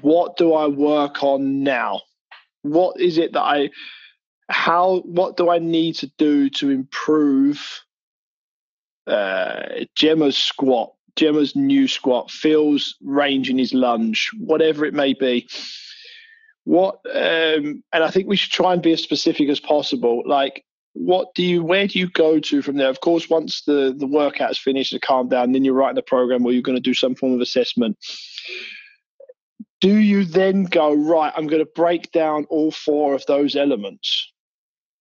what do I work on now? What is it that I how what do I need to do to improve uh, Gemma's squat Gemma's new squat, Phil's range in his lunge, whatever it may be. What um, and I think we should try and be as specific as possible. Like, what do you where do you go to from there? Of course, once the the workout's finished and calm down, then you're writing the program where you're going to do some form of assessment. Do you then go right? I'm going to break down all four of those elements.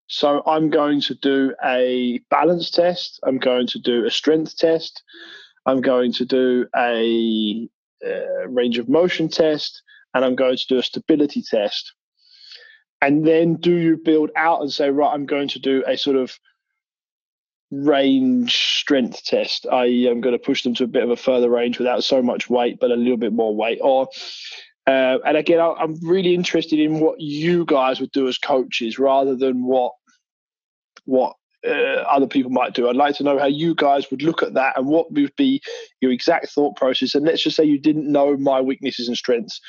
So I'm going to do a balance test. I'm going to do a strength test. I'm going to do a, a range of motion test and I'm going to do a stability test. And then do you build out and say, right, I'm going to do a sort of range strength test. I am going to push them to a bit of a further range without so much weight, but a little bit more weight. Or, uh, and again, I'm really interested in what you guys would do as coaches rather than what what uh, other people might do. I'd like to know how you guys would look at that and what would be your exact thought process. And let's just say you didn't know my weaknesses and strengths.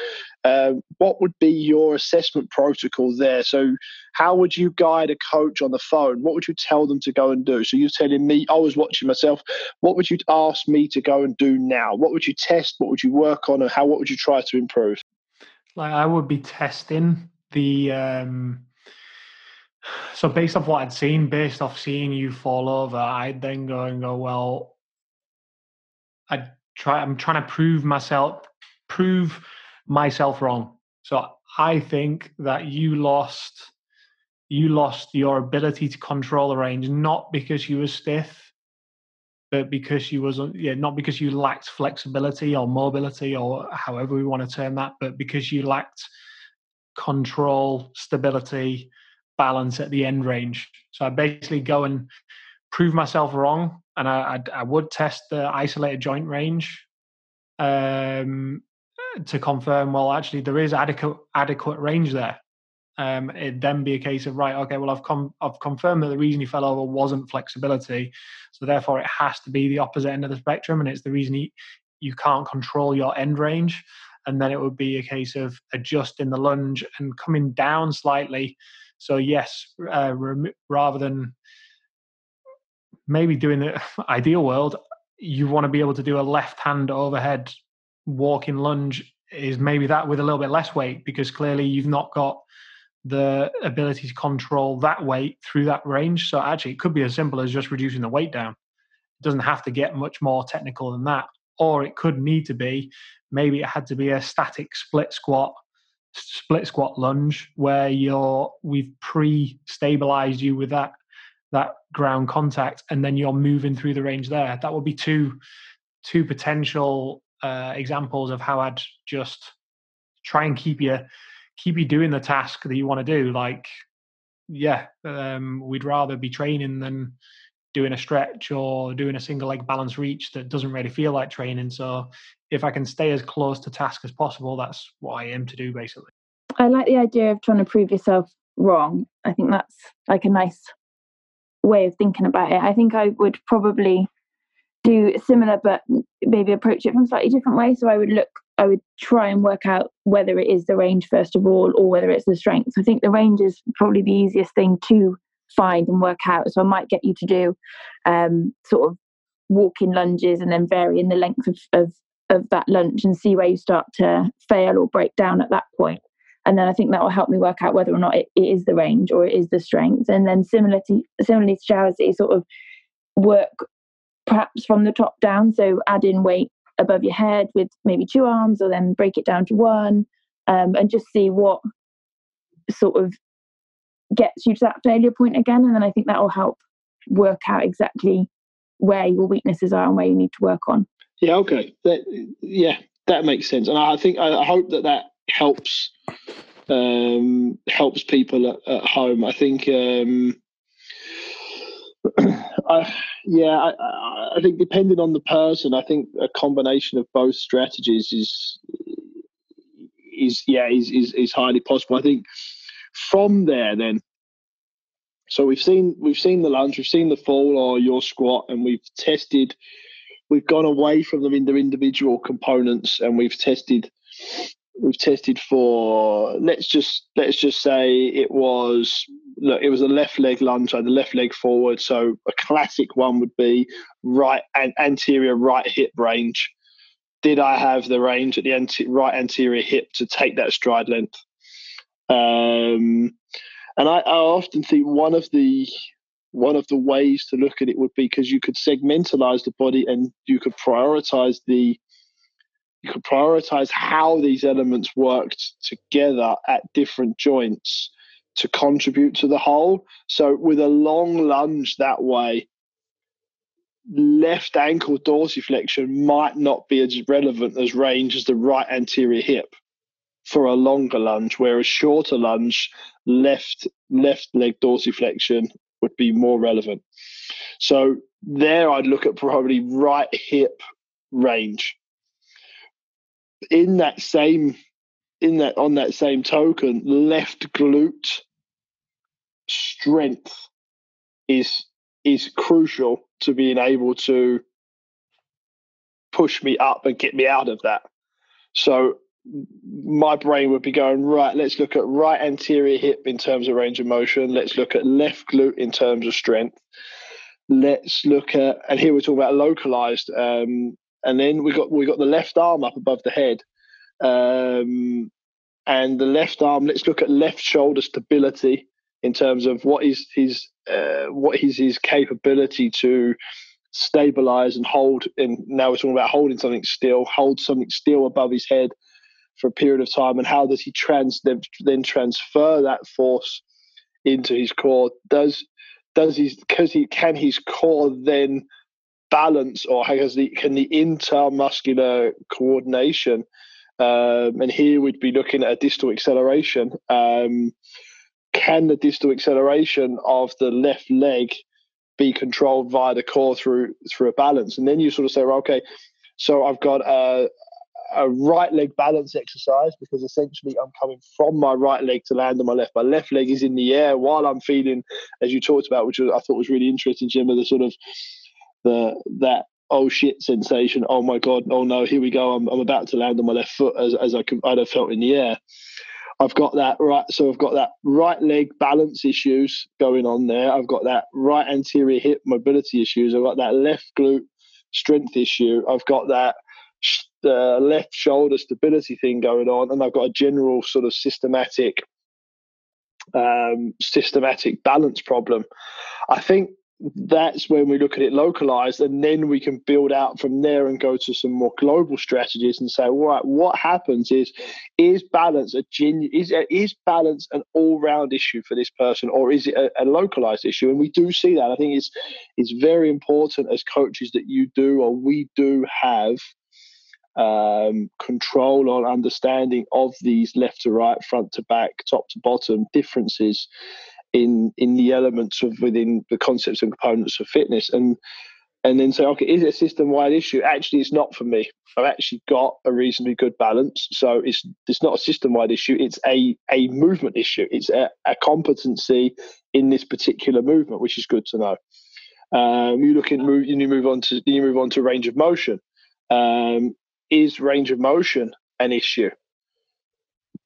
Uh, what would be your assessment protocol there? So, how would you guide a coach on the phone? What would you tell them to go and do? So, you're telling me, I was watching myself. What would you ask me to go and do now? What would you test? What would you work on? And how, what would you try to improve? Like, I would be testing the, um, so based off what I'd seen, based off seeing you fall over, I'd then go and go, well, I try I'm trying to prove myself prove myself wrong. So I think that you lost you lost your ability to control the range not because you were stiff, but because you was yeah, not because you lacked flexibility or mobility or however we want to term that, but because you lacked control, stability, balance at the end range. So I basically go and prove myself wrong, and I, I, I would test the isolated joint range um, to confirm. Well, actually, there is adequate adequate range there. Um, it'd then be a case of right, okay, well, I've com- I've confirmed that the reason he fell over wasn't flexibility, so therefore it has to be the opposite end of the spectrum, and it's the reason he, you can't control your end range. And then it would be a case of adjusting the lunge and coming down slightly so yes, uh, rem- rather than maybe doing the ideal world, you want to be able to do a left hand overhead walking lunge is maybe that with a little bit less weight because clearly you've not got the ability to control that weight through that range. So actually, it could be as simple as just reducing the weight down. It doesn't have to get much more technical than that. Or it could need to be maybe it had to be a static split squat split squat lunge where you're we've pre-stabilized you with that that ground contact and then you're moving through the range there. That would be two two potential uh, examples of how i'd just try and keep you keep you doing the task that you want to do. Like yeah um, we'd rather be training than doing a stretch or doing a single leg balance reach that doesn't really feel like training. So if I can stay as close to task as possible, that's what I aim to do basically. I like the idea of trying to prove yourself wrong. I think that's like a nice way of thinking about it. I think I would probably do similar, but maybe approach it from slightly different way. So I would look, I would try and work out whether it is the range first of all, or whether it's the strength. I think the range is probably the easiest thing to find and work out. So I might get you to do um, sort of walking lunges and then varying the length of, of, of that lunge and see where you start to fail or break down at that point. And then I think that will help me work out whether or not it, it is the range or it is the strength. And then similarly, similarly to Jazzy, sort of work perhaps from the top down. So add in weight above your head with maybe two arms or then break it down to one um, and just see what sort of gets you to that failure point again. And then I think that will help work out exactly where your weaknesses are and where you need to work on. Yeah, okay. That, yeah, that makes sense. And I think, I hope that that helps um, helps people at, at, home. I think, um, I, yeah, I, I, think depending on the person, I think a combination of both strategies is is yeah is is, is highly possible. I think from there, then, so we've seen we've seen the lunge, we've seen the fall or your squat, and we've tested. We've gone away from them in their individual components, and we've tested. We've tested for let's just let's just say it was look it was a left leg lunge, so the left leg forward. So a classic one would be right and anterior right hip range. Did I have the range at the anti- right anterior hip to take that stride length? Um, and I, I often think one of the one of the ways to look at it would be because you could segmentalize the body and you could prioritize the you could prioritize how these elements worked together at different joints to contribute to the whole. So with a long lunge that way, left ankle dorsiflexion might not be as relevant as range as the right anterior hip for a longer lunge, whereas shorter lunge, left left leg dorsiflexion would be more relevant. So there, I'd look at probably right hip range. In that same, in that on that same token, left glute strength is is crucial to being able to push me up and get me out of that. So my brain would be going right. Let's look at right anterior hip in terms of range of motion. Let's look at left glute in terms of strength. Let's look at and here we're talking about localized. Um, and then we got we got the left arm up above the head, um, and the left arm. Let's look at left shoulder stability in terms of what is his uh, what is his capability to stabilize and hold. And now we're talking about holding something still, hold something still above his head for a period of time, and how does he trans then, transfer that force into his core? Does does he because he can his core then balance or has the can the intermuscular coordination um, and here we'd be looking at a distal acceleration um, can the distal acceleration of the left leg be controlled via the core through through a balance and then you sort of say well, okay so i've got a, a right leg balance exercise because essentially I'm coming from my right leg to land on my left. My left leg is in the air while I'm feeling, as you talked about, which I thought was really interesting, Jim, the sort of the that oh shit sensation. Oh my god, oh no, here we go. I'm, I'm about to land on my left foot as, as I could, I'd have felt in the air. I've got that right. So I've got that right leg balance issues going on there. I've got that right anterior hip mobility issues. I've got that left glute strength issue. I've got that uh, left shoulder stability thing going on, and I've got a general sort of systematic, um, systematic balance problem. I think that's when we look at it localized, and then we can build out from there and go to some more global strategies and say, all right, what happens is is balance a genu- is is balance an all round issue for this person, or is it a, a localized issue? And we do see that. I think it's it's very important as coaches that you do or we do have um, control or understanding of these left to right, front to back, top to bottom differences in in the elements of within the concepts and components of fitness, and and then say, okay, is it a system wide issue? Actually, it's not for me. I've actually got a reasonably good balance, so it's it's not a system wide issue. It's a a movement issue. It's a, a competency in this particular movement, which is good to know. Um, you look at move, you move on to you move on to range of motion. Um, is range of motion an issue?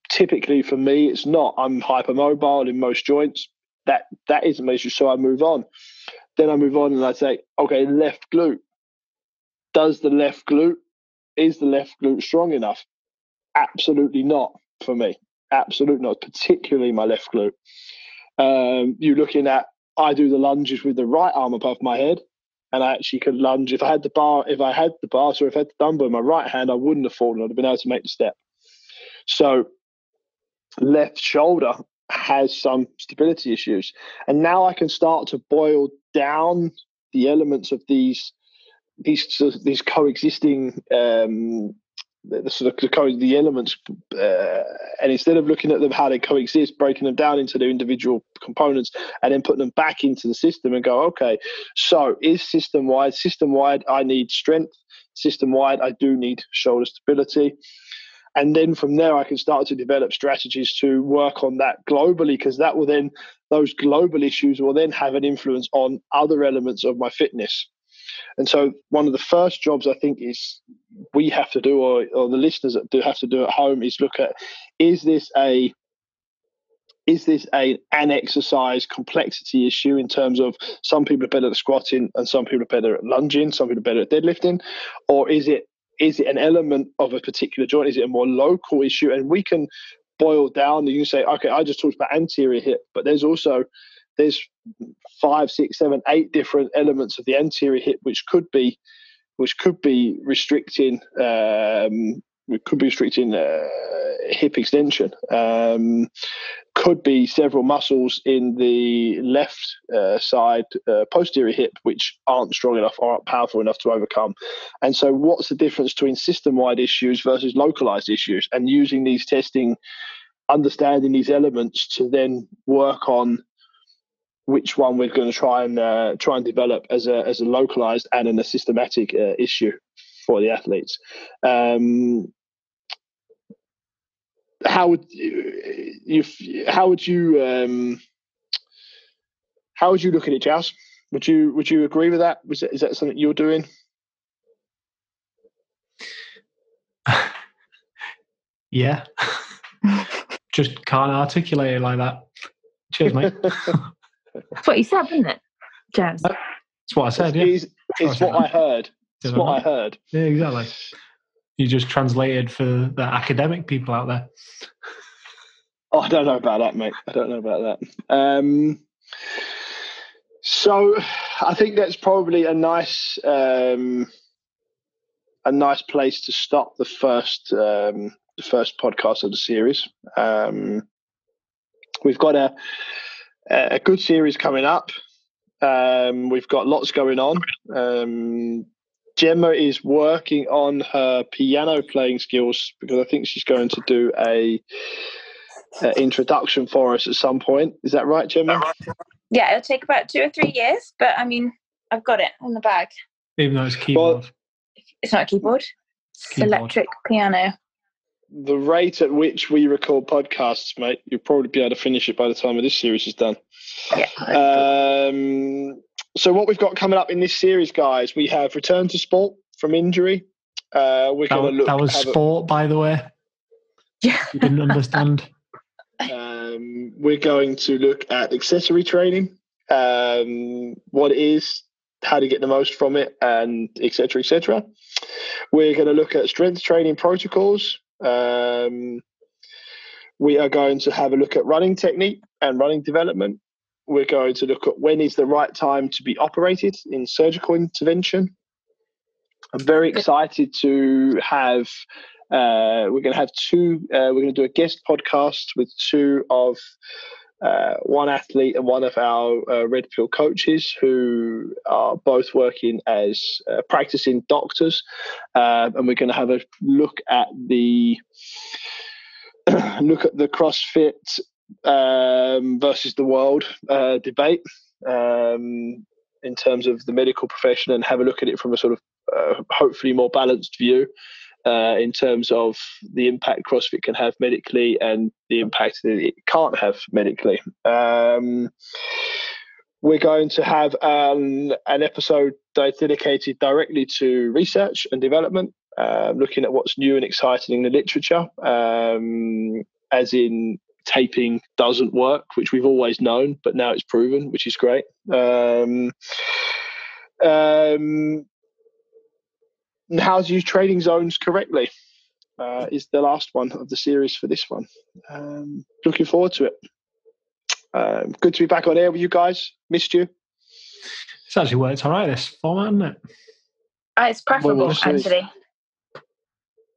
Typically, for me, it's not. I'm hypermobile in most joints. That that is an issue, so I move on. Then I move on and I say, okay, left glute. Does the left glute is the left glute strong enough? Absolutely not for me. Absolutely not, particularly my left glute. Um, you're looking at I do the lunges with the right arm above my head and I actually could lunge. If I had the bar, if I had the bar, or if I had the dumbbell in my right hand, I wouldn't have fallen. I'd have been able to make the step. So, left shoulder has some stability issues, and now I can start to boil down the elements of these these these coexisting um, the sort of the, elements, uh, and instead of looking at them how they coexist, breaking them down into their individual components, and then putting them back into the system and go, okay, so is system wide? System wide, I need strength. System wide, I do need shoulder stability. And then from there, I can start to develop strategies to work on that globally, because that will then, those global issues will then have an influence on other elements of my fitness. And so, one of the first jobs I think is we have to do, or, or the listeners that do have to do at home, is look at is this a is this a an exercise complexity issue in terms of some people are better at squatting and some people are better at lunging, some people are better at deadlifting, or is it is it an element of a particular joint? Is it a more local issue? And we can boil down. And you say, okay, I just talked about anterior hip, but there's also there's five, six, seven, eight different elements of the anterior hip which could be which could be restricting um, could be restricting uh, hip extension, um, could be several muscles in the left uh, side uh, posterior hip which aren't strong enough aren't powerful enough to overcome. And so, what's the difference between system wide issues versus localized issues? And using these testing, understanding these elements to then work on which one we're going to try and uh, try and develop as a as a localized and in a systematic uh, issue for the athletes. Um, how would you how would you um, how would you look at it, Jas? Would you would you agree with that? Was that, is that something you're doing? yeah, just can't articulate it like that. Cheers, mate. That's what you said, isn't it, Jas? That's what I said. Yeah, it's, it's what I heard. It's what I heard. Yeah, exactly. You just translated for the academic people out there. Oh, I don't know about that, mate. I don't know about that. Um, so, I think that's probably a nice, um, a nice place to stop the first, um, the first podcast of the series. Um, we've got a a good series coming up. Um, we've got lots going on. Um, Gemma is working on her piano playing skills because I think she's going to do a, a introduction for us at some point. Is that right, Gemma? Yeah, it'll take about two or three years, but I mean, I've got it in the bag. Even though it's keyboard. Well, it's not a keyboard. It's keyboard. electric piano. The rate at which we record podcasts, mate, you'll probably be able to finish it by the time of this series is done. Yeah. Um, so what we've got coming up in this series, guys, we have return to sport from injury. Uh, we're going to look. That was sport, a, by the way. Yeah, you didn't understand. Um, we're going to look at accessory training, um, what it is, how to get the most from it, and etc. etc. We're going to look at strength training protocols. Um, we are going to have a look at running technique and running development we're going to look at when is the right time to be operated in surgical intervention. I'm very excited to have. Uh, we're going to have two. Uh, we're going to do a guest podcast with two of uh, one athlete and one of our uh, red pill coaches who are both working as uh, practicing doctors, um, and we're going to have a look at the look at the CrossFit um, versus the world uh, debate um, in terms of the medical profession and have a look at it from a sort of uh, hopefully more balanced view uh, in terms of the impact CrossFit can have medically and the impact that it can't have medically. Um, we're going to have an, an episode dedicated directly to research and development, uh, looking at what's new and exciting in the literature, um, as in taping doesn't work, which we've always known, but now it's proven, which is great. Um, um, how to use training zones correctly uh, is the last one of the series for this one. Um, looking forward to it. Um, good to be back on air with you guys. Missed you. It's actually worked all right, this format, isn't it? Uh, it's preferable, well, actually.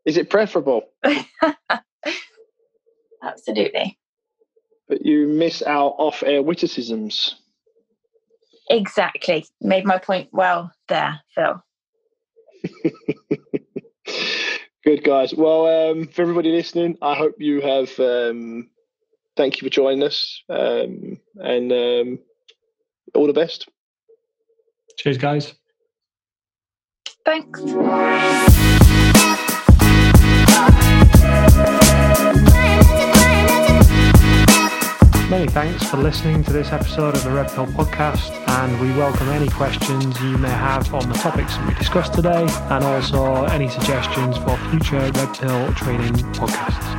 Is it preferable? Absolutely but you miss our off air witticisms. Exactly. Made my point well there, Phil. Good guys. Well, um, for everybody listening, I hope you have. Um, thank you for joining us, um, and um, all the best. Cheers, guys. Thanks. Many thanks for listening to this episode of the Red Pill Podcast, and we welcome any questions you may have on the topics we discussed today, and also any suggestions for future Red Pill training podcasts.